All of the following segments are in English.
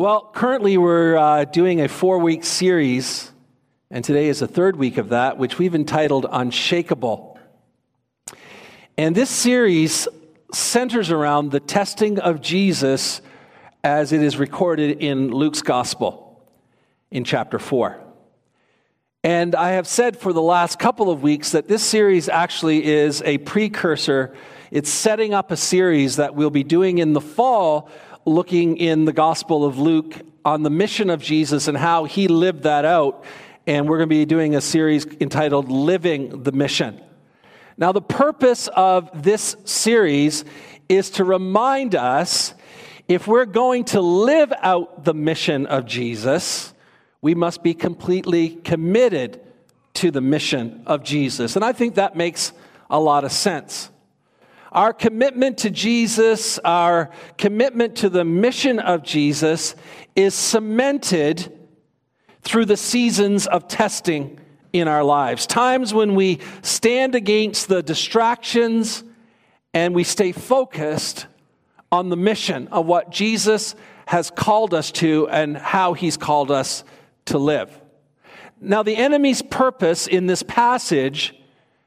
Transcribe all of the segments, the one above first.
Well, currently we're uh, doing a four week series, and today is the third week of that, which we've entitled Unshakable. And this series centers around the testing of Jesus as it is recorded in Luke's Gospel in chapter 4. And I have said for the last couple of weeks that this series actually is a precursor. It's setting up a series that we'll be doing in the fall looking in the Gospel of Luke on the mission of Jesus and how he lived that out. And we're going to be doing a series entitled Living the Mission. Now, the purpose of this series is to remind us if we're going to live out the mission of Jesus, we must be completely committed to the mission of Jesus. And I think that makes a lot of sense. Our commitment to Jesus, our commitment to the mission of Jesus, is cemented through the seasons of testing in our lives. Times when we stand against the distractions and we stay focused on the mission of what Jesus has called us to and how he's called us to live. Now, the enemy's purpose in this passage,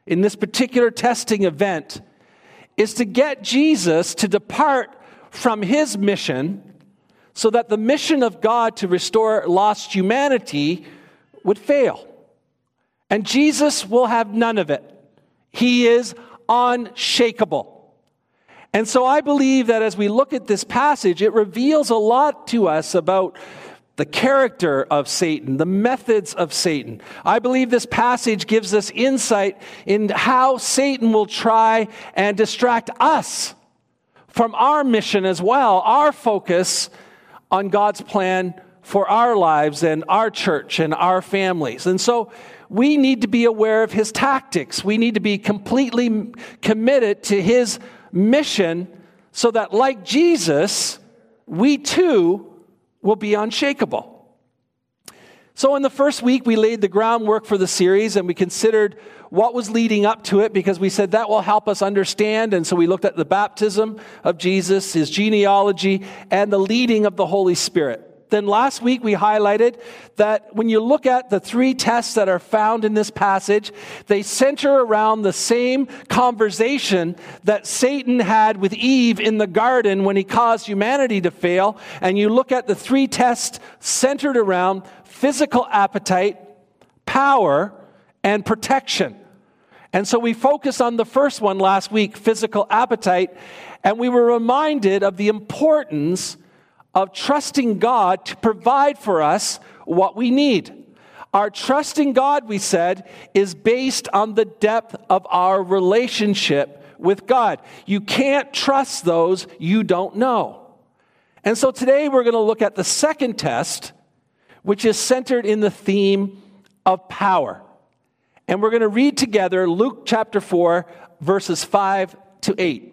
in this particular testing event, is to get Jesus to depart from his mission so that the mission of God to restore lost humanity would fail. And Jesus will have none of it. He is unshakable. And so I believe that as we look at this passage, it reveals a lot to us about the character of Satan, the methods of Satan. I believe this passage gives us insight in how Satan will try and distract us from our mission as well, our focus on God's plan for our lives and our church and our families. And so we need to be aware of his tactics. We need to be completely committed to his mission so that, like Jesus, we too will be unshakable. So, in the first week, we laid the groundwork for the series and we considered what was leading up to it because we said that will help us understand. And so we looked at the baptism of Jesus, his genealogy, and the leading of the Holy Spirit. Then last week we highlighted that when you look at the three tests that are found in this passage, they center around the same conversation that Satan had with Eve in the garden when he caused humanity to fail. And you look at the three tests centered around physical appetite, power, and protection. And so we focused on the first one last week, physical appetite, and we were reminded of the importance of trusting God to provide for us what we need. Our trust in God, we said, is based on the depth of our relationship with God. You can't trust those you don't know. And so today we're going to look at the second test, which is centered in the theme of power. And we're going to read together Luke chapter 4, verses 5 to 8.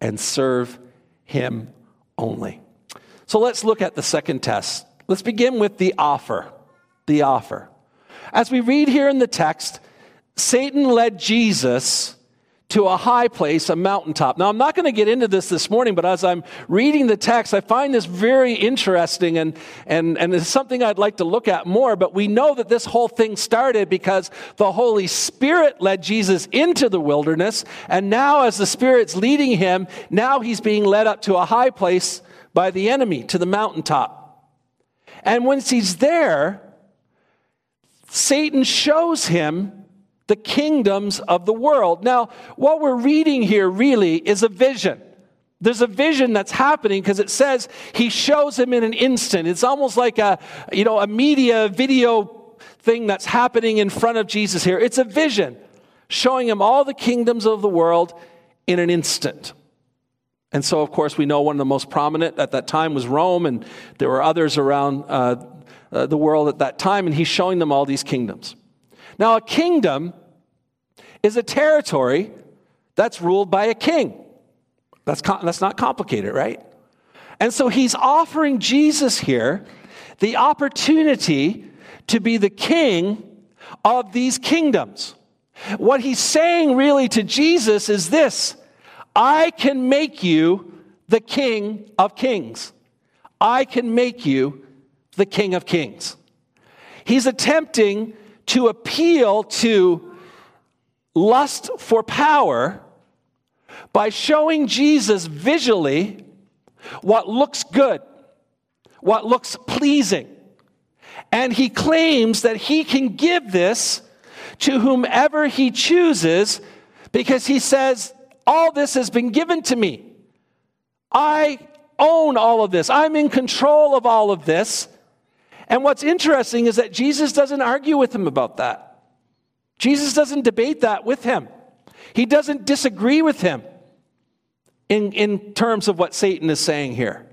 and serve Him only. So let's look at the second test. Let's begin with the offer. The offer. As we read here in the text, Satan led Jesus to a high place, a mountaintop. Now, I'm not going to get into this this morning, but as I'm reading the text, I find this very interesting and, and, and it's something I'd like to look at more. But we know that this whole thing started because the Holy Spirit led Jesus into the wilderness. And now, as the Spirit's leading him, now he's being led up to a high place by the enemy, to the mountaintop. And once he's there, Satan shows him the kingdoms of the world. Now, what we're reading here really is a vision. There's a vision that's happening because it says he shows him in an instant. It's almost like a, you know, a media video thing that's happening in front of Jesus here. It's a vision showing him all the kingdoms of the world in an instant. And so, of course, we know one of the most prominent at that time was Rome, and there were others around uh, uh, the world at that time, and he's showing them all these kingdoms. Now, a kingdom is a territory that's ruled by a king. That's, that's not complicated, right? And so he's offering Jesus here the opportunity to be the king of these kingdoms. What he's saying really to Jesus is this I can make you the king of kings. I can make you the king of kings. He's attempting to appeal to lust for power by showing Jesus visually what looks good, what looks pleasing. And he claims that he can give this to whomever he chooses because he says, All this has been given to me. I own all of this, I'm in control of all of this. And what's interesting is that Jesus doesn't argue with him about that. Jesus doesn't debate that with him. He doesn't disagree with him in, in terms of what Satan is saying here.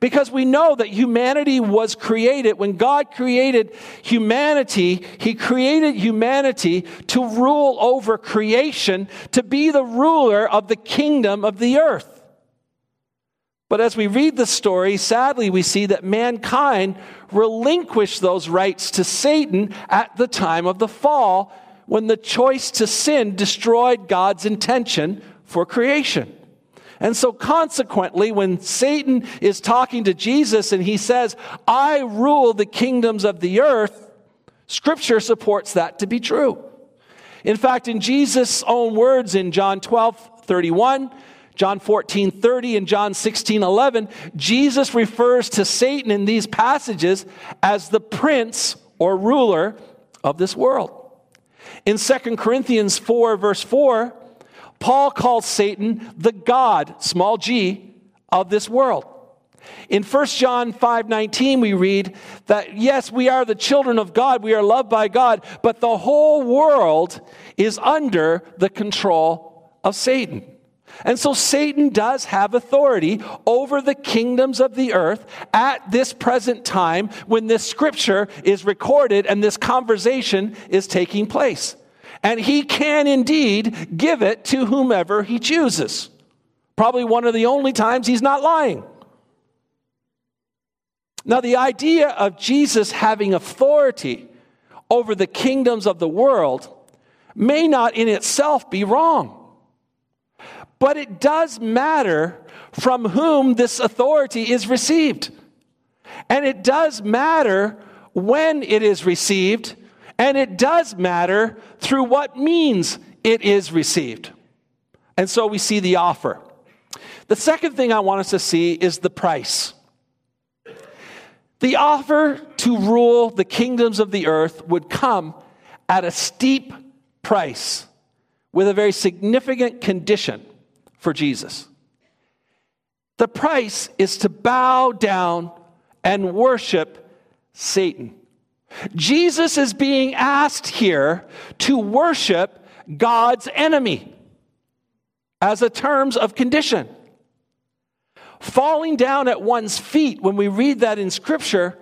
Because we know that humanity was created. When God created humanity, He created humanity to rule over creation, to be the ruler of the kingdom of the earth. But as we read the story, sadly, we see that mankind relinquished those rights to Satan at the time of the fall when the choice to sin destroyed God's intention for creation. And so, consequently, when Satan is talking to Jesus and he says, I rule the kingdoms of the earth, scripture supports that to be true. In fact, in Jesus' own words in John 12 31, John 14 30, and John 16 11, Jesus refers to Satan in these passages as the prince or ruler of this world. In 2 Corinthians 4, verse 4, Paul calls Satan the God, small g, of this world. In 1 John 5:19 we read that yes, we are the children of God, we are loved by God, but the whole world is under the control of Satan. And so Satan does have authority over the kingdoms of the earth at this present time when this scripture is recorded and this conversation is taking place and he can indeed give it to whomever he chooses. Probably one of the only times he's not lying. Now, the idea of Jesus having authority over the kingdoms of the world may not in itself be wrong. But it does matter from whom this authority is received. And it does matter when it is received and it does matter through what means it is received. And so we see the offer. The second thing I want us to see is the price. The offer to rule the kingdoms of the earth would come at a steep price with a very significant condition for Jesus. The price is to bow down and worship Satan. Jesus is being asked here to worship God's enemy as a terms of condition. Falling down at one's feet, when we read that in Scripture,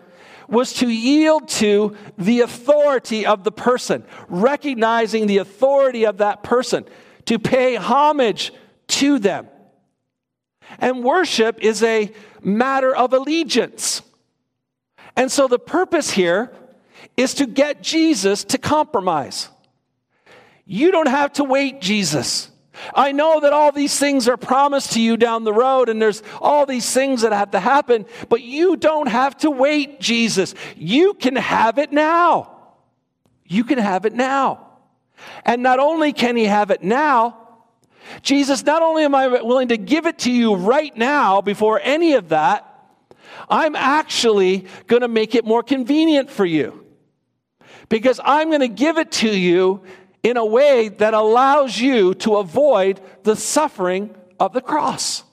was to yield to the authority of the person, recognizing the authority of that person, to pay homage to them. And worship is a matter of allegiance. And so the purpose here is to get Jesus to compromise. You don't have to wait, Jesus. I know that all these things are promised to you down the road, and there's all these things that have to happen, but you don't have to wait, Jesus. You can have it now. You can have it now. And not only can He have it now, Jesus, not only am I willing to give it to you right now before any of that, I'm actually going to make it more convenient for you because I'm going to give it to you in a way that allows you to avoid the suffering of the cross.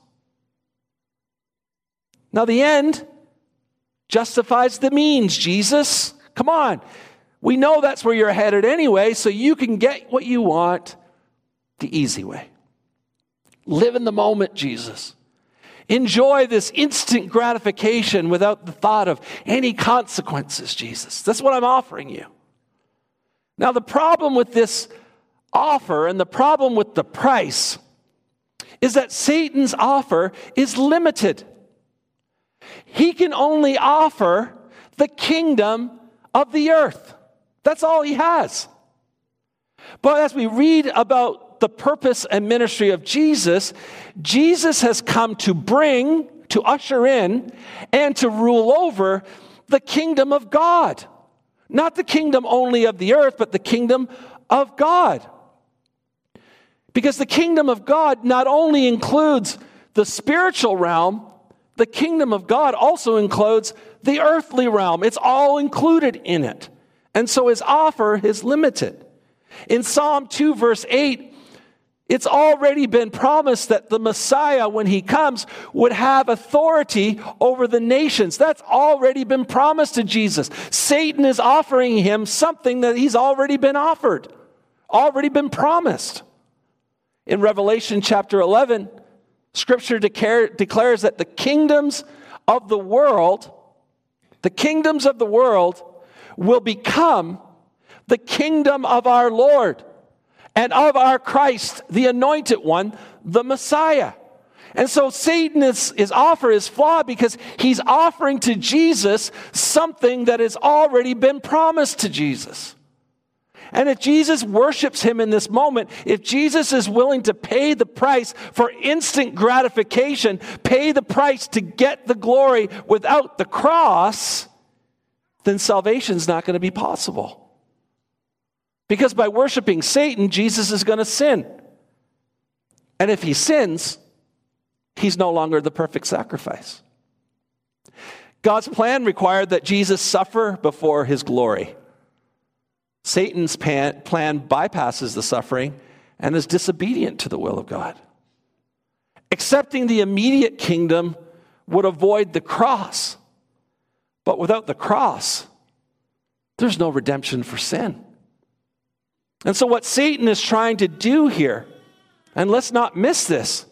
Now, the end justifies the means, Jesus. Come on. We know that's where you're headed anyway, so you can get what you want the easy way. Live in the moment, Jesus. Enjoy this instant gratification without the thought of any consequences, Jesus. That's what I'm offering you. Now, the problem with this offer and the problem with the price is that Satan's offer is limited. He can only offer the kingdom of the earth. That's all he has. But as we read about the purpose and ministry of Jesus, Jesus has come to bring, to usher in, and to rule over the kingdom of God. Not the kingdom only of the earth, but the kingdom of God. Because the kingdom of God not only includes the spiritual realm, the kingdom of God also includes the earthly realm. It's all included in it. And so his offer is limited. In Psalm 2, verse 8, it's already been promised that the Messiah, when he comes, would have authority over the nations. That's already been promised to Jesus. Satan is offering him something that he's already been offered, already been promised. In Revelation chapter 11, scripture declare, declares that the kingdoms of the world, the kingdoms of the world will become the kingdom of our Lord and of our Christ, the anointed one, the Messiah. And so Satan is, his offer is flawed because he's offering to Jesus something that has already been promised to Jesus. And if Jesus worships him in this moment, if Jesus is willing to pay the price for instant gratification, pay the price to get the glory without the cross, then salvation is not going to be possible. Because by worshiping Satan, Jesus is going to sin. And if he sins, he's no longer the perfect sacrifice. God's plan required that Jesus suffer before his glory. Satan's plan bypasses the suffering and is disobedient to the will of God. Accepting the immediate kingdom would avoid the cross. But without the cross, there's no redemption for sin. And so, what Satan is trying to do here, and let's not miss this,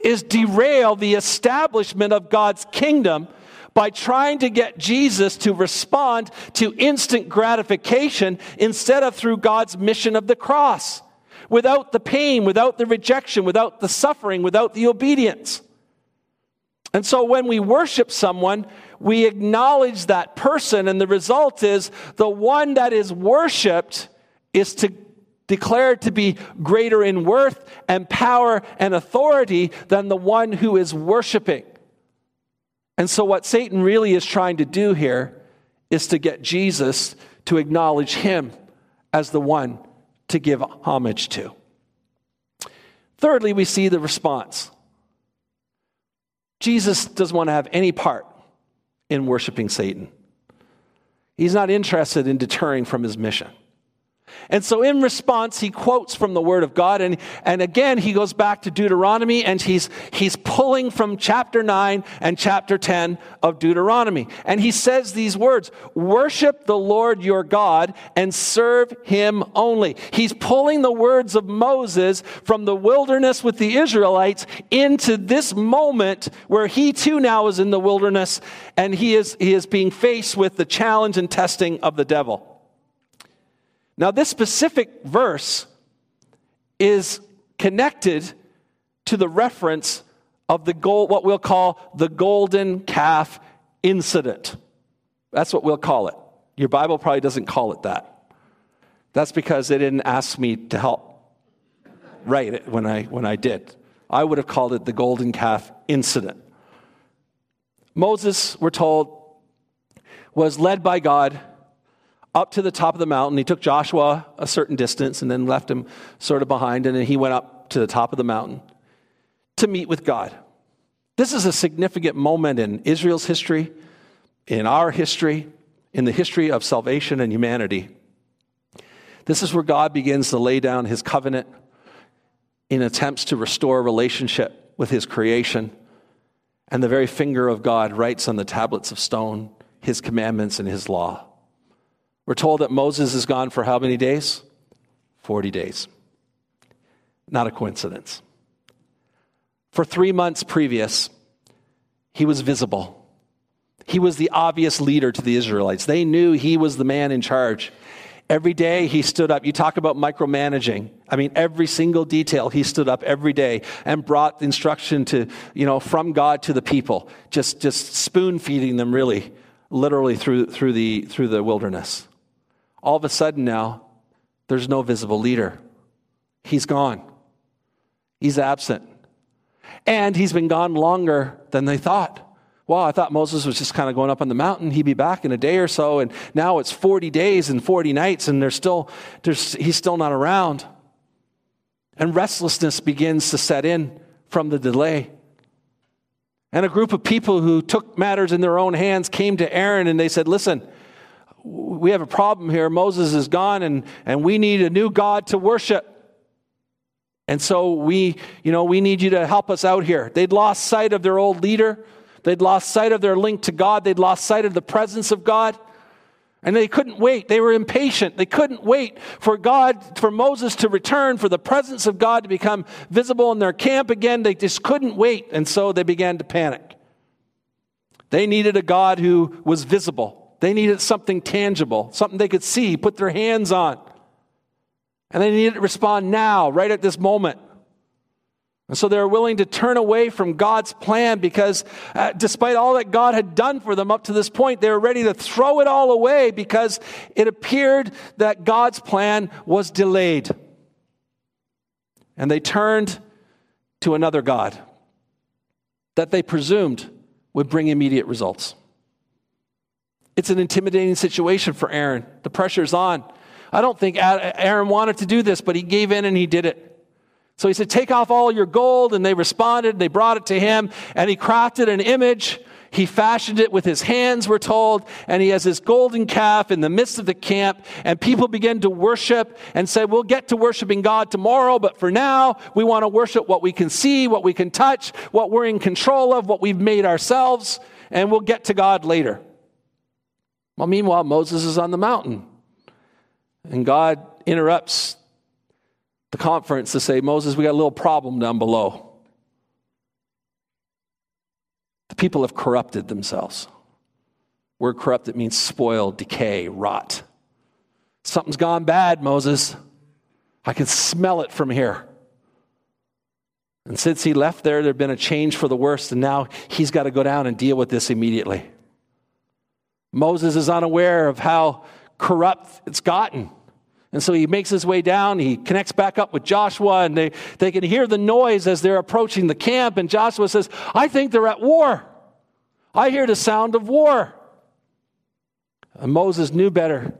is derail the establishment of God's kingdom by trying to get Jesus to respond to instant gratification instead of through God's mission of the cross. Without the pain, without the rejection, without the suffering, without the obedience. And so when we worship someone, we acknowledge that person, and the result is the one that is worshiped is to declared to be greater in worth and power and authority than the one who is worshiping. And so, what Satan really is trying to do here is to get Jesus to acknowledge him as the one to give homage to. Thirdly, we see the response. Jesus doesn't want to have any part in worshiping Satan. He's not interested in deterring from his mission. And so, in response, he quotes from the Word of God. And, and again, he goes back to Deuteronomy and he's, he's pulling from chapter 9 and chapter 10 of Deuteronomy. And he says these words Worship the Lord your God and serve him only. He's pulling the words of Moses from the wilderness with the Israelites into this moment where he too now is in the wilderness and he is, he is being faced with the challenge and testing of the devil. Now, this specific verse is connected to the reference of the gold, what we'll call the golden calf incident. That's what we'll call it. Your Bible probably doesn't call it that. That's because they didn't ask me to help write it when I, when I did. I would have called it the golden calf incident. Moses, we're told, was led by God up to the top of the mountain. He took Joshua a certain distance and then left him sort of behind, and then he went up to the top of the mountain to meet with God. This is a significant moment in Israel's history, in our history, in the history of salvation and humanity. This is where God begins to lay down his covenant in attempts to restore relationship with his creation. And the very finger of God writes on the tablets of stone his commandments and his law. We're told that Moses is gone for how many days? 40 days. Not a coincidence. for three months previous, he was visible. He was the obvious leader to the Israelites. They knew he was the man in charge. Every day he stood up. You talk about micromanaging. I mean, every single detail he stood up every day and brought instruction to, you know, from God to the people, just, just spoon feeding them really, literally through, through, the, through the wilderness. All of a sudden now, there's no visible leader. He's gone. He's absent. And he's been gone longer than they thought. Well, I thought Moses was just kind of going up on the mountain. He'd be back in a day or so. And now it's 40 days and 40 nights, and there's still, he's still not around. And restlessness begins to set in from the delay. And a group of people who took matters in their own hands came to Aaron and they said, Listen, we have a problem here. Moses is gone, and, and we need a new God to worship. And so we, you know, we need you to help us out here. They'd lost sight of their old leader. They'd lost sight of their link to God. They'd lost sight of the presence of God. And they couldn't wait. They were impatient. They couldn't wait for God, for Moses to return, for the presence of God to become visible in their camp again. They just couldn't wait. And so they began to panic. They needed a God who was visible. They needed something tangible, something they could see, put their hands on. And they needed to respond now, right at this moment. And so they were willing to turn away from God's plan because, uh, despite all that God had done for them up to this point, they were ready to throw it all away because it appeared that God's plan was delayed. And they turned to another God that they presumed would bring immediate results. It's an intimidating situation for Aaron. The pressure's on. I don't think Aaron wanted to do this, but he gave in and he did it. So he said, Take off all your gold. And they responded. They brought it to him. And he crafted an image. He fashioned it with his hands, we're told. And he has this golden calf in the midst of the camp. And people began to worship and said, We'll get to worshiping God tomorrow. But for now, we want to worship what we can see, what we can touch, what we're in control of, what we've made ourselves. And we'll get to God later. Well, meanwhile, Moses is on the mountain. And God interrupts the conference to say, Moses, we got a little problem down below. The people have corrupted themselves. Word corrupted means spoil, decay, rot. Something's gone bad, Moses. I can smell it from here. And since he left there, there had been a change for the worst, and now he's got to go down and deal with this immediately. Moses is unaware of how corrupt it's gotten. And so he makes his way down. He connects back up with Joshua, and they, they can hear the noise as they're approaching the camp. And Joshua says, I think they're at war. I hear the sound of war. And Moses knew better.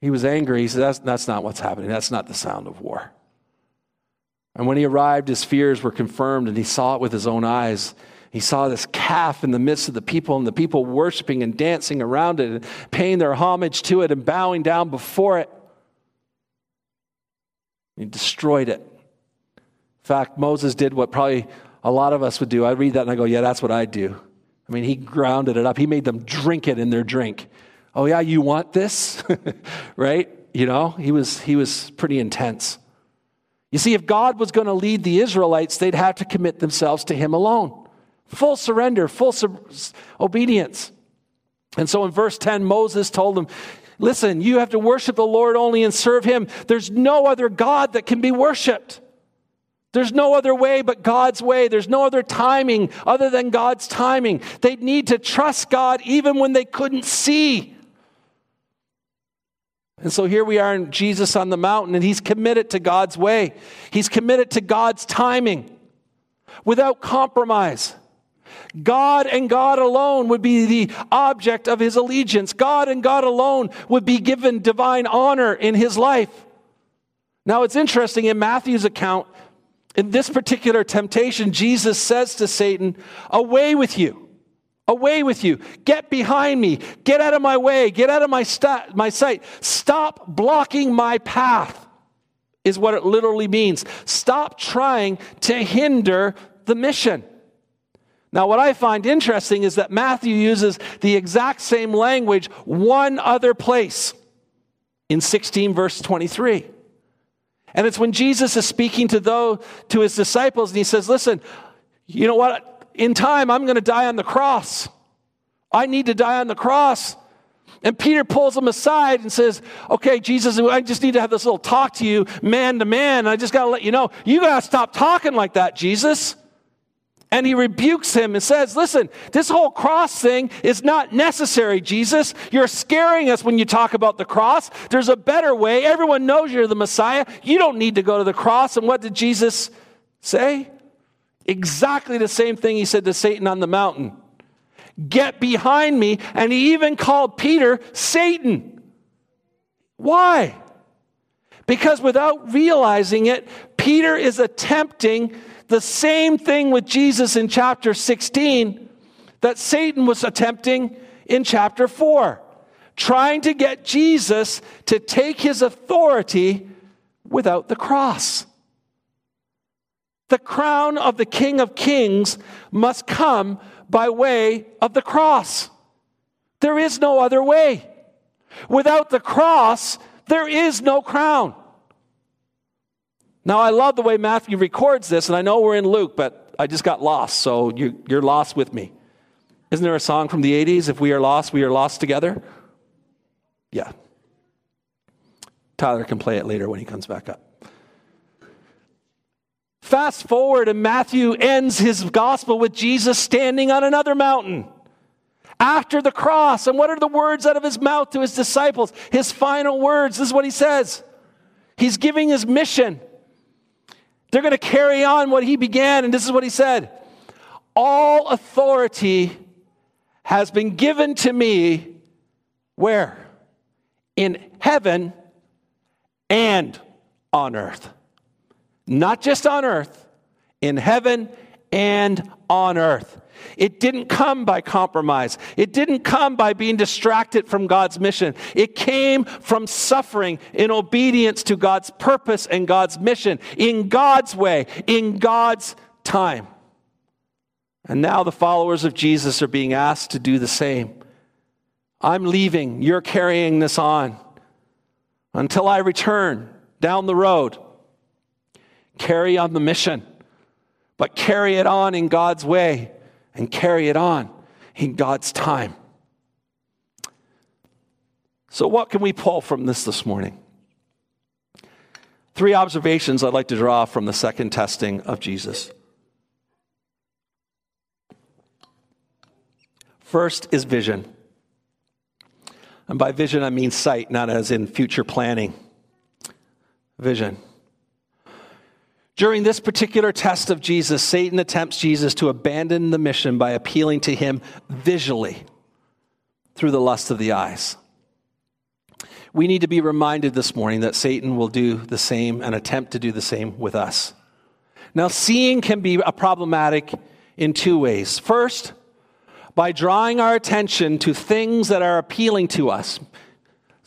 He was angry. He said, That's, that's not what's happening. That's not the sound of war. And when he arrived, his fears were confirmed, and he saw it with his own eyes. He saw this calf in the midst of the people, and the people worshiping and dancing around it, and paying their homage to it, and bowing down before it. He destroyed it. In fact, Moses did what probably a lot of us would do. I read that and I go, yeah, that's what I'd do. I mean, he grounded it up. He made them drink it in their drink. Oh, yeah, you want this? right? You know, he was, he was pretty intense. You see, if God was going to lead the Israelites, they'd have to commit themselves to him alone. Full surrender, full sub- obedience. And so in verse 10, Moses told them, Listen, you have to worship the Lord only and serve Him. There's no other God that can be worshiped. There's no other way but God's way. There's no other timing other than God's timing. They need to trust God even when they couldn't see. And so here we are in Jesus on the mountain, and he's committed to God's way. He's committed to God's timing without compromise. God and God alone would be the object of his allegiance. God and God alone would be given divine honor in his life. Now, it's interesting in Matthew's account, in this particular temptation, Jesus says to Satan, Away with you. Away with you. Get behind me. Get out of my way. Get out of my, st- my sight. Stop blocking my path, is what it literally means. Stop trying to hinder the mission. Now, what I find interesting is that Matthew uses the exact same language one other place in 16, verse 23. And it's when Jesus is speaking to those, to his disciples, and he says, Listen, You know what? In time, I'm going to die on the cross. I need to die on the cross. And Peter pulls him aside and says, Okay, Jesus, I just need to have this little talk to you, man to man. I just got to let you know, you got to stop talking like that, Jesus. And he rebukes him and says, Listen, this whole cross thing is not necessary, Jesus. You're scaring us when you talk about the cross. There's a better way. Everyone knows you're the Messiah. You don't need to go to the cross. And what did Jesus say? Exactly the same thing he said to Satan on the mountain. Get behind me. And he even called Peter Satan. Why? Because without realizing it, Peter is attempting the same thing with Jesus in chapter 16 that Satan was attempting in chapter 4, trying to get Jesus to take his authority without the cross. The crown of the King of Kings must come by way of the cross. There is no other way. Without the cross, there is no crown. Now, I love the way Matthew records this, and I know we're in Luke, but I just got lost, so you, are lost with me. Isn't there a song from the 80s? If we are lost, we are lost together? Yeah. Tyler can play it later when he comes back up. Fast forward, and Matthew ends his gospel with Jesus standing on another mountain after the cross. And what are the words out of his mouth to his disciples? His final words. This is what he says. He's giving his mission. They're going to carry on what he began, and this is what he said All authority has been given to me where? In heaven and on earth. Not just on earth, in heaven and on earth. It didn't come by compromise. It didn't come by being distracted from God's mission. It came from suffering in obedience to God's purpose and God's mission, in God's way, in God's time. And now the followers of Jesus are being asked to do the same. I'm leaving, you're carrying this on until I return down the road. Carry on the mission, but carry it on in God's way and carry it on in God's time. So, what can we pull from this this morning? Three observations I'd like to draw from the second testing of Jesus. First is vision. And by vision, I mean sight, not as in future planning. Vision. During this particular test of Jesus, Satan attempts Jesus to abandon the mission by appealing to him visually through the lust of the eyes. We need to be reminded this morning that Satan will do the same and attempt to do the same with us. Now, seeing can be a problematic in two ways. First, by drawing our attention to things that are appealing to us,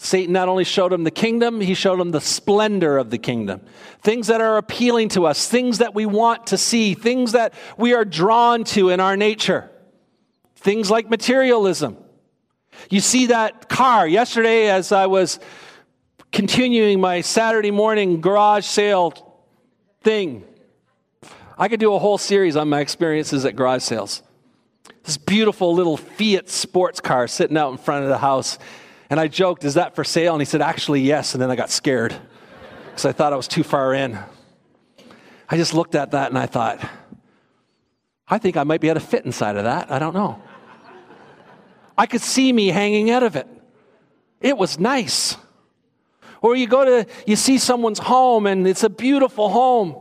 Satan not only showed him the kingdom, he showed him the splendor of the kingdom. Things that are appealing to us, things that we want to see, things that we are drawn to in our nature. Things like materialism. You see that car. Yesterday, as I was continuing my Saturday morning garage sale thing, I could do a whole series on my experiences at garage sales. This beautiful little Fiat sports car sitting out in front of the house and I joked, Is that for sale? And he said, Actually, yes. And then I got scared because I thought I was too far in. I just looked at that and I thought, I think I might be able to fit inside of that. I don't know. I could see me hanging out of it. It was nice. Or you go to, you see someone's home and it's a beautiful home.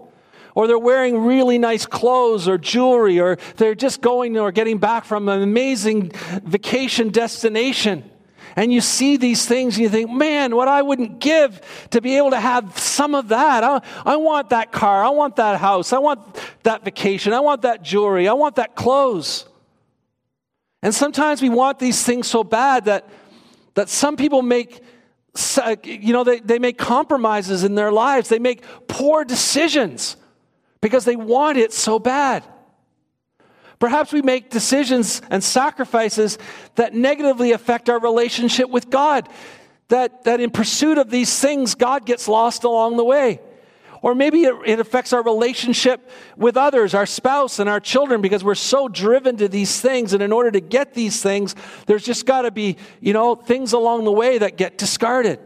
Or they're wearing really nice clothes or jewelry, or they're just going or getting back from an amazing vacation destination and you see these things and you think, man, what I wouldn't give to be able to have some of that. I, I want that car. I want that house. I want that vacation. I want that jewelry. I want that clothes. And sometimes we want these things so bad that, that some people make, uh, you know, they, they make compromises in their lives. They make poor decisions because they want it so bad. Perhaps we make decisions and sacrifices that negatively affect our relationship with God. That, that in pursuit of these things, God gets lost along the way. Or maybe it, it, affects our relationship with others, our spouse and our children, because we're so driven to these things. And in order to get these things, there's just got to be, you know, things along the way that get discarded.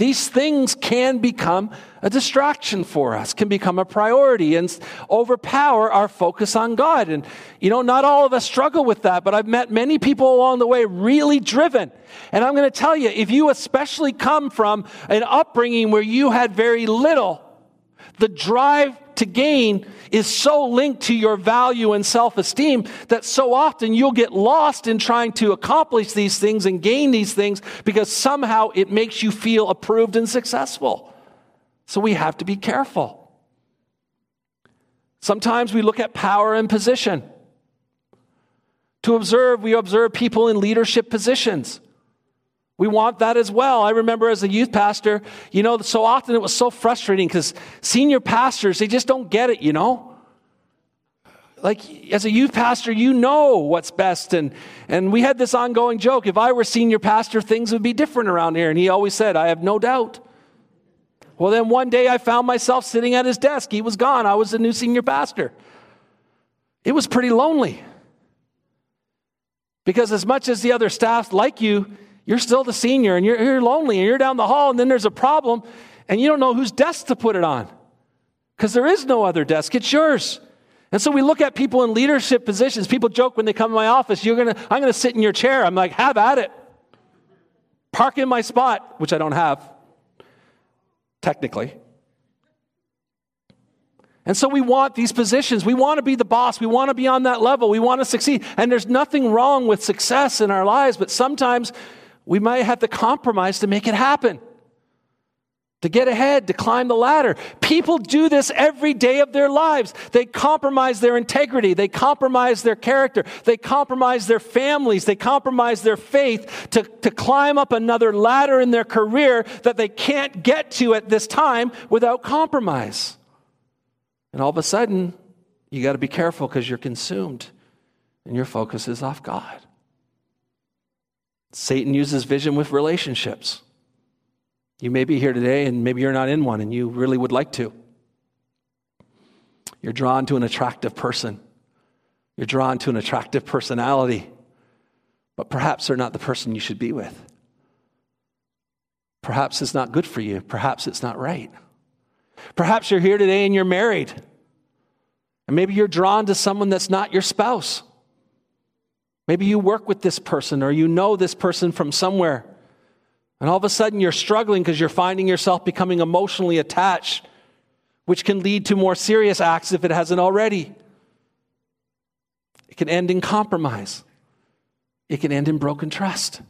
These things can become a distraction for us, can become a priority and overpower our focus on God. And, you know, not all of us struggle with that, but I've met many people along the way really driven. And I'm going to tell you, if you especially come from an upbringing where you had very little, the drive to gain is so linked to your value and self esteem that so often you'll get lost in trying to accomplish these things and gain these things because somehow it makes you feel approved and successful. So we have to be careful. Sometimes we look at power and position. To observe, we observe people in leadership positions. We want that as well. I remember as a youth pastor, you know, so often it was so frustrating because senior pastors, they just don't get it, you know? Like, as a youth pastor, you know what's best. And, and we had this ongoing joke if I were senior pastor, things would be different around here. And he always said, I have no doubt. Well, then one day I found myself sitting at his desk. He was gone. I was the new senior pastor. It was pretty lonely. Because as much as the other staff like you, you're still the senior and you're, you're lonely and you're down the hall and then there's a problem and you don't know whose desk to put it on because there is no other desk, it's yours. And so we look at people in leadership positions. People joke when they come to my office, you're gonna, I'm going to sit in your chair. I'm like, have at it. Park in my spot, which I don't have, technically. And so we want these positions. We want to be the boss. We want to be on that level. We want to succeed. And there's nothing wrong with success in our lives, but sometimes we might have to compromise to make it happen, to get ahead, to climb the ladder. People do this every day of their lives. They compromise their integrity, they compromise their character, they compromise their families, they compromise their faith to, to climb up another ladder in their career that they can't get to at this time without compromise. And all of a sudden, you got to be careful because you're consumed and your focus is off God. Satan uses vision with relationships. You may be here today and maybe you're not in one and you really would like to. You're drawn to an attractive person. You're drawn to an attractive personality, but perhaps they're not the person you should be with. Perhaps it's not good for you. Perhaps it's not right. Perhaps you're here today and you're married. And maybe you're drawn to someone that's not your spouse. Maybe you work with this person or you know this person from somewhere. And all of a sudden you're struggling because you're finding yourself becoming emotionally attached, which can lead to more serious acts if it hasn't already. It can end in compromise, it can end in broken trust.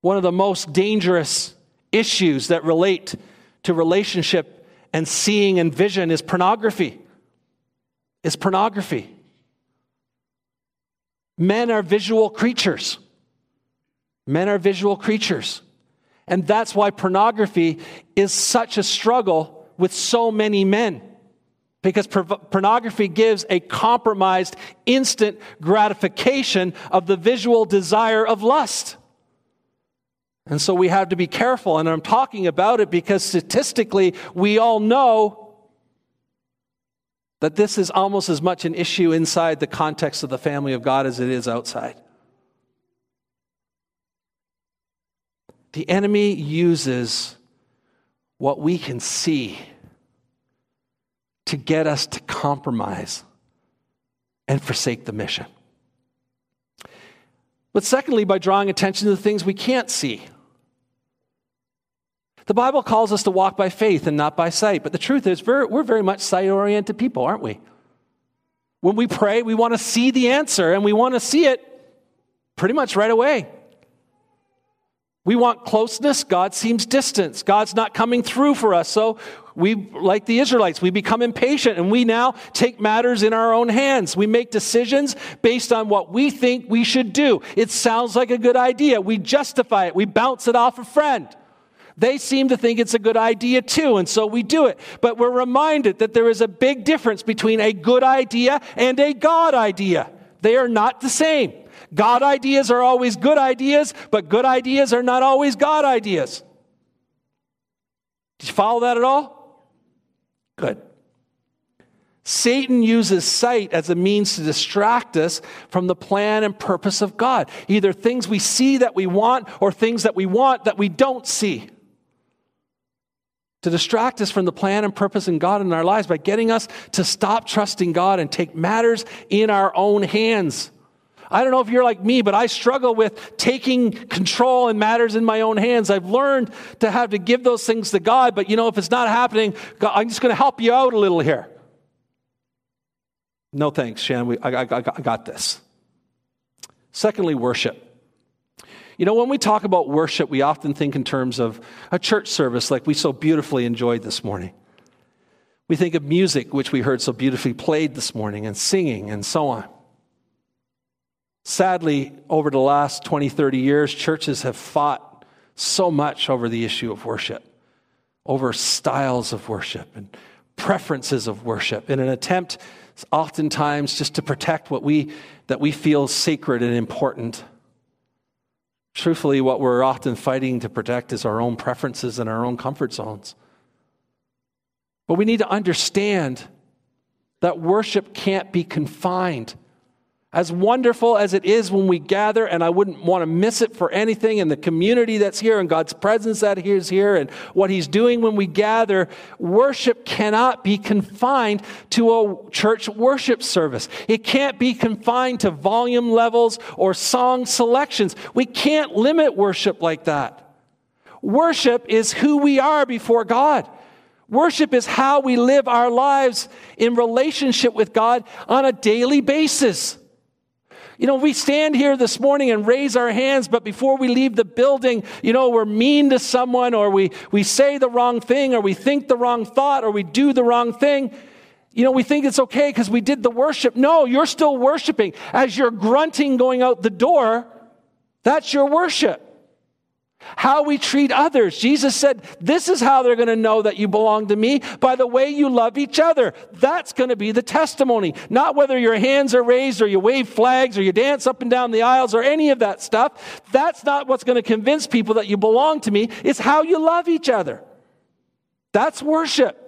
One of the most dangerous issues that relate to relationship and seeing and vision is pornography. Is pornography. Men are visual creatures. Men are visual creatures. And that's why pornography is such a struggle with so many men. Because pornography gives a compromised, instant gratification of the visual desire of lust. And so we have to be careful. And I'm talking about it because statistically, we all know that this is almost as much an issue inside the context of the family of God as it is outside. The enemy uses what we can see to get us to compromise and forsake the mission. But secondly, by drawing attention to the things we can't see. The Bible calls us to walk by faith and not by sight. But the truth is, we're, very much sight oriented people, aren't we? When we pray, we want to see the answer and we want to see it pretty much right away. We want closeness. God seems distant. God's not coming through for us. So we, like the Israelites, we become impatient and we now take matters in our own hands. We make decisions based on what we think we should do. It sounds like a good idea. We justify it. We bounce it off a friend. They seem to think it's a good idea too, and so we do it. But we're reminded that there is a big difference between a good idea and a God idea. They are not the same. God ideas are always good ideas, but good ideas are not always God ideas. Did you follow that at all? Good. Satan uses sight as a means to distract us from the plan and purpose of God. Either things we see that we want or things that we want that we don't see. To distract us from the plan and purpose in God in our lives by getting us to stop trusting God and take matters in our own hands. I don't know if you're like me, but I struggle with taking control and matters in my own hands. I've learned to have to give those things to God, but you know, if it's not happening, God, I'm just going to help you out a little here. No thanks, Shan. We, I, I, I got this. Secondly, worship. You know, when we talk about worship, we often think in terms of a church service like we so beautifully enjoyed this morning. We think of music, which we heard so beautifully played this morning, and singing, and so on. Sadly, over the last 20, 30 years, churches have fought so much over the issue of worship, over styles of worship and preferences of worship in an attempt oftentimes just to protect what we that we feel sacred and important. Truthfully, what we're often fighting to protect is our own preferences and our own comfort zones. But we need to understand that worship can't be confined as wonderful as it is when we gather, and I wouldn't want to miss it for anything, and the community that's here, and God's presence that is here, and what He's doing when we gather, worship cannot be confined to a church worship service. It can't be confined to volume levels or song selections. We can't limit worship like that. Worship is who we are before God. Worship is how we live our lives in relationship with God on a daily basis. You know, we stand here this morning and raise our hands, but before we leave the building, you know, we're mean to someone or we, we say the wrong thing or we think the wrong thought or we do the wrong thing. You know, we think it's okay because we did the worship. No, you're still worshiping. As you're grunting going out the door, that's your worship. How we treat others. Jesus said, This is how they're going to know that you belong to me by the way you love each other. That's going to be the testimony. Not whether your hands are raised or you wave flags or you dance up and down the aisles or any of that stuff. That's not what's going to convince people that you belong to me. It's how you love each other. That's worship.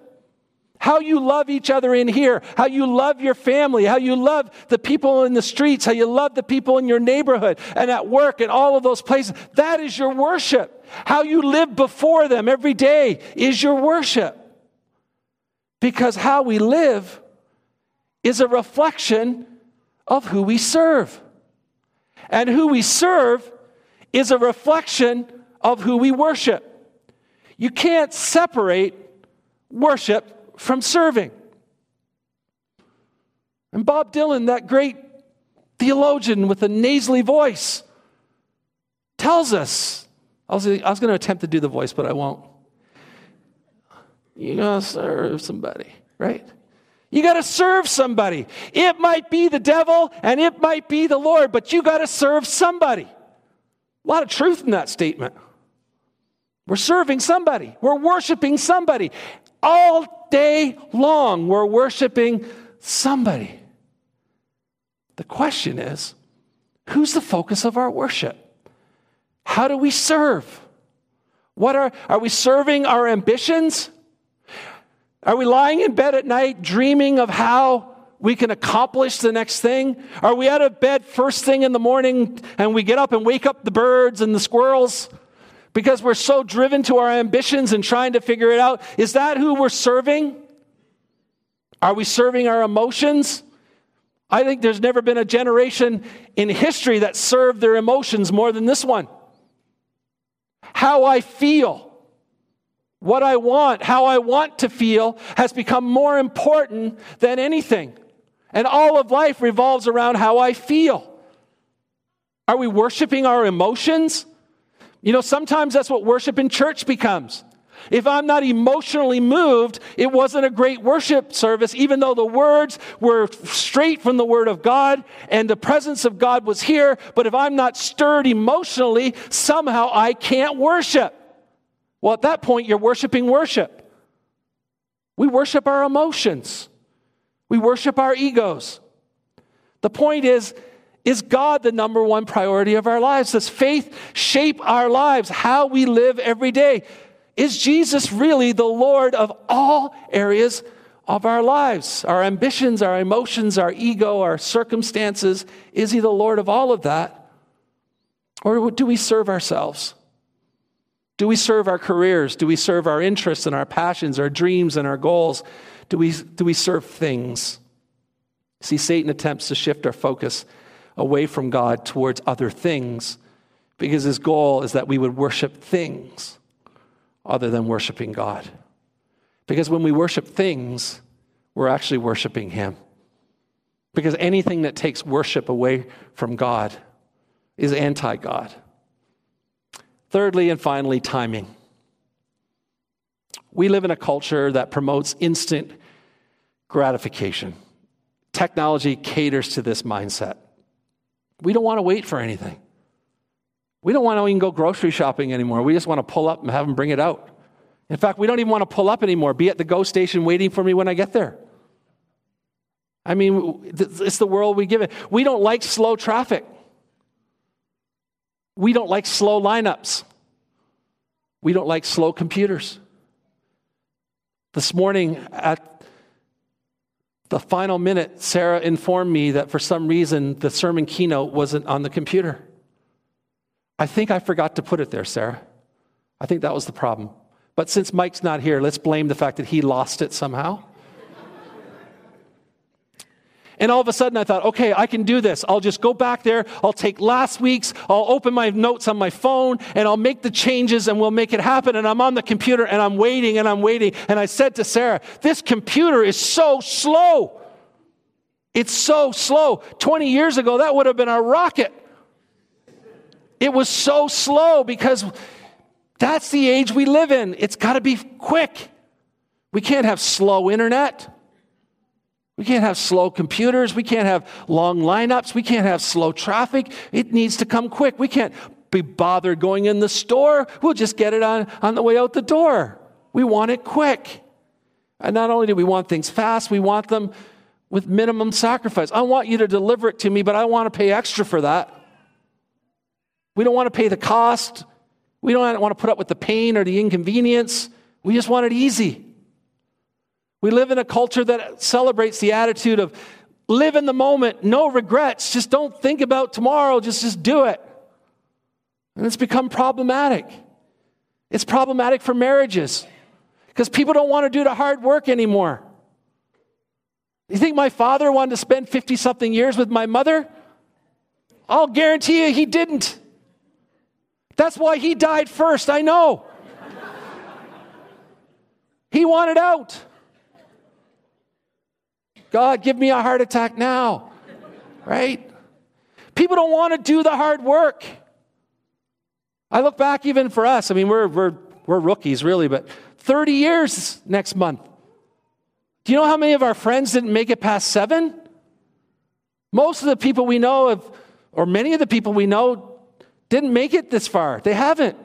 How you love each other in here, how you love your family, how you love the people in the streets, how you love the people in your neighborhood and at work and all of those places. That is your worship. How you live before them every day is your worship. Because how we live is a reflection of who we serve. And who we serve is a reflection of who we worship. You can't separate worship from serving. And Bob Dylan, that great theologian with a nasally voice, tells us I was, I was going to attempt to do the voice, but I won't. You got to serve somebody, right? You got to serve somebody. It might be the devil and it might be the Lord, but you got to serve somebody. A lot of truth in that statement. We're serving somebody, we're worshiping somebody. All day long, we're worshiping somebody. The question is who's the focus of our worship? How do we serve? What are, are we serving our ambitions? Are we lying in bed at night dreaming of how we can accomplish the next thing? Are we out of bed first thing in the morning and we get up and wake up the birds and the squirrels? Because we're so driven to our ambitions and trying to figure it out. Is that who we're serving? Are we serving our emotions? I think there's never been a generation in history that served their emotions more than this one. How I feel, what I want, how I want to feel has become more important than anything. And all of life revolves around how I feel. Are we worshiping our emotions? You know, sometimes that's what worship in church becomes. If I'm not emotionally moved, it wasn't a great worship service, even though the words were straight from the Word of God and the presence of God was here. But if I'm not stirred emotionally, somehow I can't worship. Well, at that point, you're worshiping worship. We worship our emotions, we worship our egos. The point is, is God the number one priority of our lives? Does faith shape our lives, how we live every day? Is Jesus really the Lord of all areas of our lives? Our ambitions, our emotions, our ego, our circumstances. Is he the Lord of all of that? Or do we serve ourselves? Do we serve our careers? Do we serve our interests and our passions, our dreams and our goals? Do we, do we serve things? See, Satan attempts to shift our focus away from God towards other things because his goal is that we would worship things other than worshiping God. Because when we worship things, we're actually worshiping him. Because anything that takes worship away from God is anti God. Thirdly and finally, timing. We live in a culture that promotes instant gratification. Technology caters to this mindset. We don't want to wait for anything. We don't want to even go grocery shopping anymore. We just want to pull up and have them bring it out. In fact, we don't even want to pull up anymore, be at the GO station waiting for me when I get there. I mean, it's the world we give it. We don't like slow traffic. We don't like slow lineups. We don't like slow computers. This morning at the final minute, Sarah informed me that for some reason the sermon keynote wasn't on the computer. I think I forgot to put it there, Sarah. I think that was the problem. But since Mike's not here, let's blame the fact that he lost it somehow. And all of a sudden I thought, okay, I can do this. I'll just go back there. I'll take last week's, I'll open my notes on my phone and I'll make the changes and we'll make it happen. And I'm on the computer and I'm waiting and I'm waiting. And I said to Sarah, this computer is so slow. It's so slow. 20 years ago, that would have been a rocket. It was so slow because that's the age we live in. It's got to be quick. We can't have slow internet. We can't have slow computers. We can't have long lineups. We can't have slow traffic. It needs to come quick. We can't be bothered going in the store. We'll just get it on, on the way out the door. We want it quick. And not only do we want things fast, we want them with minimum sacrifice. I want you to deliver it to me, but I want to pay extra for that. We don't want to pay the cost. We don't want to put up with the pain or the inconvenience. We just want it easy. We live in a culture that celebrates the attitude of live in the moment, no regrets, just don't think about tomorrow, just, just do it. And it's become problematic. It's problematic for marriages because people don't want to do the hard work anymore. You think my father wanted to spend 50 something years with my mother? I'll guarantee you he didn't. That's why he died first, I know. he wanted out. God, give me a heart attack now. Right? People don't want to do the hard work. I look back even for us. I mean, we're, we're, we're rookies, really, but 30 years next month. Do you know how many of our friends didn't make it past seven? Most of the people we know, have, or many of the people we know, didn't make it this far. They haven't.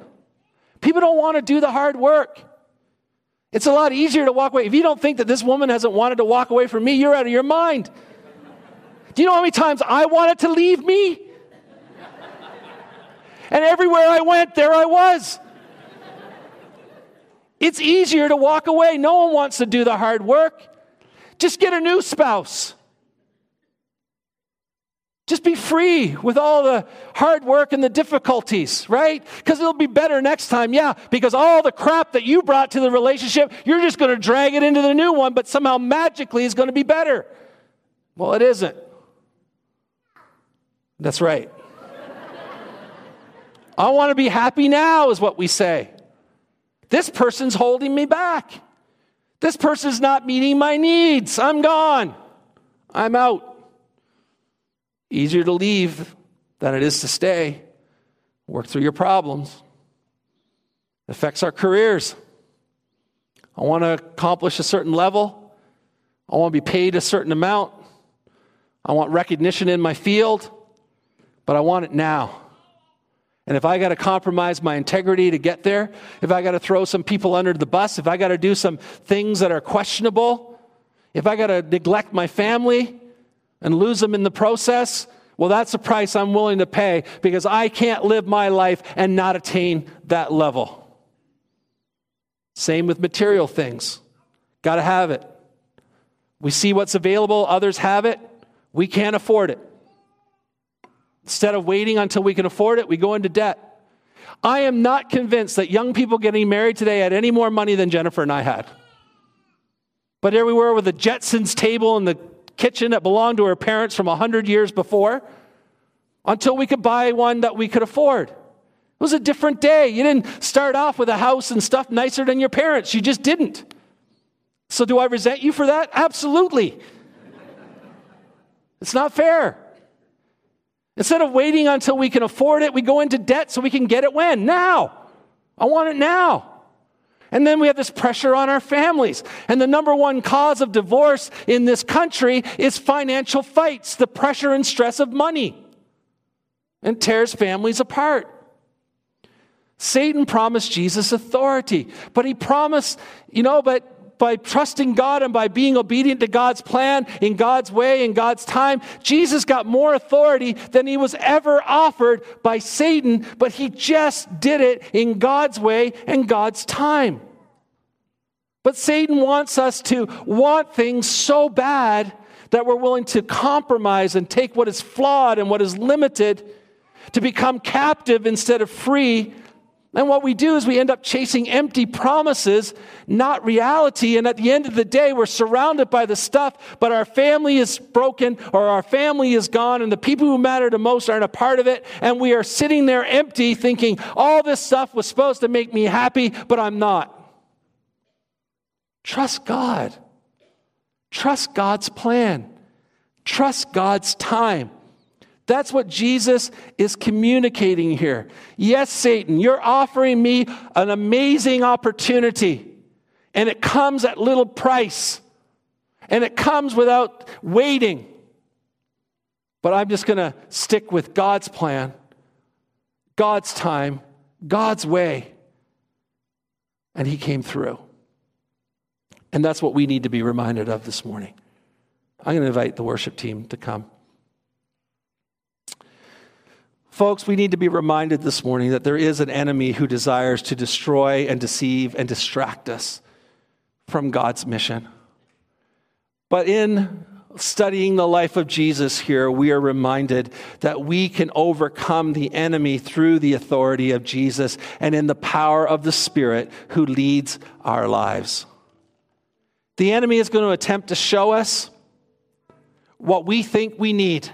People don't want to do the hard work. It's a lot easier to walk away. If you don't think that this woman hasn't wanted to walk away from me, you're out of your mind. Do you know how many times I wanted to leave me? And everywhere I went, there I was. It's easier to walk away. No one wants to do the hard work. Just get a new spouse. Just be free with all the hard work and the difficulties, right? Because it'll be better next time. Yeah, because all the crap that you brought to the relationship, you're just going to drag it into the new one, but somehow magically it's going to be better. Well, it isn't. That's right. I want to be happy now, is what we say. This person's holding me back. This person's not meeting my needs. I'm gone. I'm out. Easier to leave than it is to stay. Work through your problems. It affects our careers. I want to accomplish a certain level. I want to be paid a certain amount. I want recognition in my field, but I want it now. And if I got to compromise my integrity to get there, if I got to throw some people under the bus, if I got to do some things that are questionable, if I got to neglect my family, and lose them in the process, well, that's a price I'm willing to pay because I can't live my life and not attain that level. Same with material things. Got to have it. We see what's available, others have it. We can't afford it. Instead of waiting until we can afford it, we go into debt. I am not convinced that young people getting married today had any more money than Jennifer and I had. But here we were with the Jetsons table and the kitchen that belonged to her parents from 100 years before until we could buy one that we could afford. It was a different day. You didn't start off with a house and stuff nicer than your parents, you just didn't. So, do I resent you for that? Absolutely. it's not fair. Instead of waiting until we can afford it, we go into debt so we can get it when? Now. I want it now. And then we have this pressure on our families. And the number one cause of divorce in this country is financial fights, the pressure and stress of money. And tears families apart. Satan promised Jesus authority, but he promised, you know, but by trusting God and by being obedient to God's plan in God's way, in God's time, Jesus got more authority than he was ever offered by Satan, but he just did it in God's way and God's time. But Satan wants us to want things so bad that we're willing to compromise and take what is flawed and what is limited to become captive instead of free and what we do is we end up chasing empty promises, not reality. And at the end of the day, we're surrounded by the stuff, but our family is broken or our family is gone, and the people who matter the most aren't a part of it. And we are sitting there empty, thinking, all this stuff was supposed to make me happy, but I'm not. Trust God. Trust God's plan. Trust God's time. That's what Jesus is communicating here. Yes, Satan, you're offering me an amazing opportunity, and it comes at little price, and it comes without waiting. But I'm just going to stick with God's plan, God's time, God's way. And He came through. And that's what we need to be reminded of this morning. I'm going to invite the worship team to come. Folks, we need to be reminded this morning that there is an enemy who desires to destroy and deceive and distract us from God's mission. But in studying the life of Jesus here, we are reminded that we can overcome the enemy through the authority of Jesus and in the power of the Spirit who leads our lives. The enemy is going to attempt to show us what we think we need.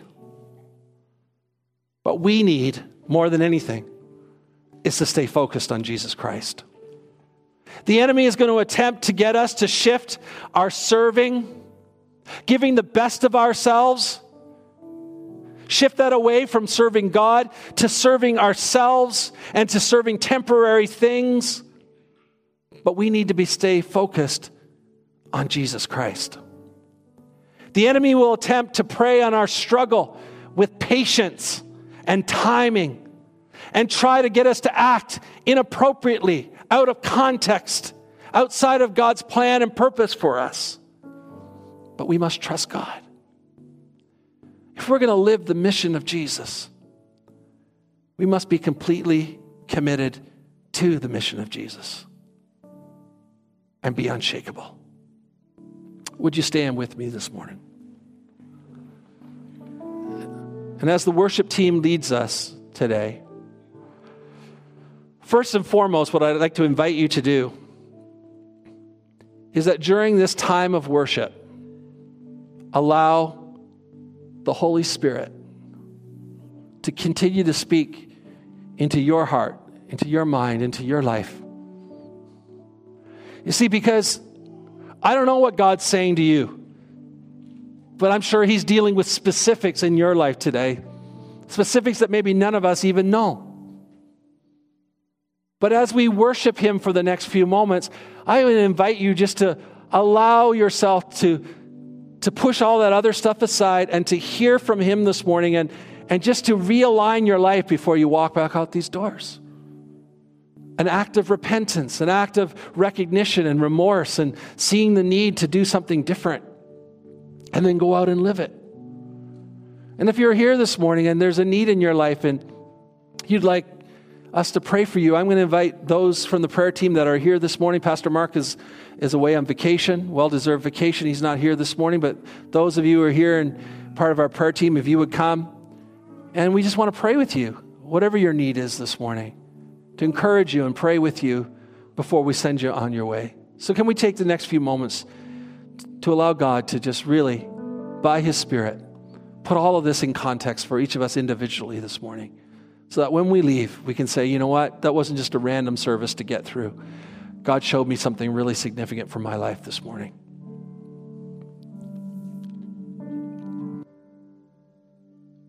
What we need more than anything is to stay focused on Jesus Christ. The enemy is going to attempt to get us to shift our serving, giving the best of ourselves, shift that away from serving God to serving ourselves and to serving temporary things. But we need to be stay focused on Jesus Christ. The enemy will attempt to prey on our struggle with patience and timing and try to get us to act inappropriately, out of context, outside of God's plan and purpose for us. But we must trust God. If we're going to live the mission of Jesus, we must be completely committed to the mission of Jesus and be unshakable. Would you stand with me this morning? And as the worship team leads us today, first and foremost, what I'd like to invite you to do is that during this time of worship, allow the Holy Spirit to continue to speak into your heart, into your mind, into your life. You see, because I don't know what God's saying to you. But I'm sure He's dealing with specifics in your life today, specifics that maybe none of us even know. But as we worship Him for the next few moments, I would invite you just to allow yourself to, to push all that other stuff aside and to hear from Him this morning and, and just to realign your life before you walk back out these doors. An act of repentance, an act of recognition and remorse, and seeing the need to do something different and then go out and live it. And if you're here this morning and there's a need in your life and you'd like us to pray for you. I'm going to invite those from the prayer team that are here this morning. Pastor Mark is, is away on vacation, well deserved vacation. He's not here this morning, but those of you who are here and part of our prayer team, if you would come, and we just want to pray with you, whatever your need is this morning, to encourage you and pray with you before we send you on your way. So, can we take the next few moments to allow God to just really, by His Spirit, put all of this in context for each of us individually this morning? So that when we leave, we can say, you know what? That wasn't just a random service to get through. God showed me something really significant for my life this morning.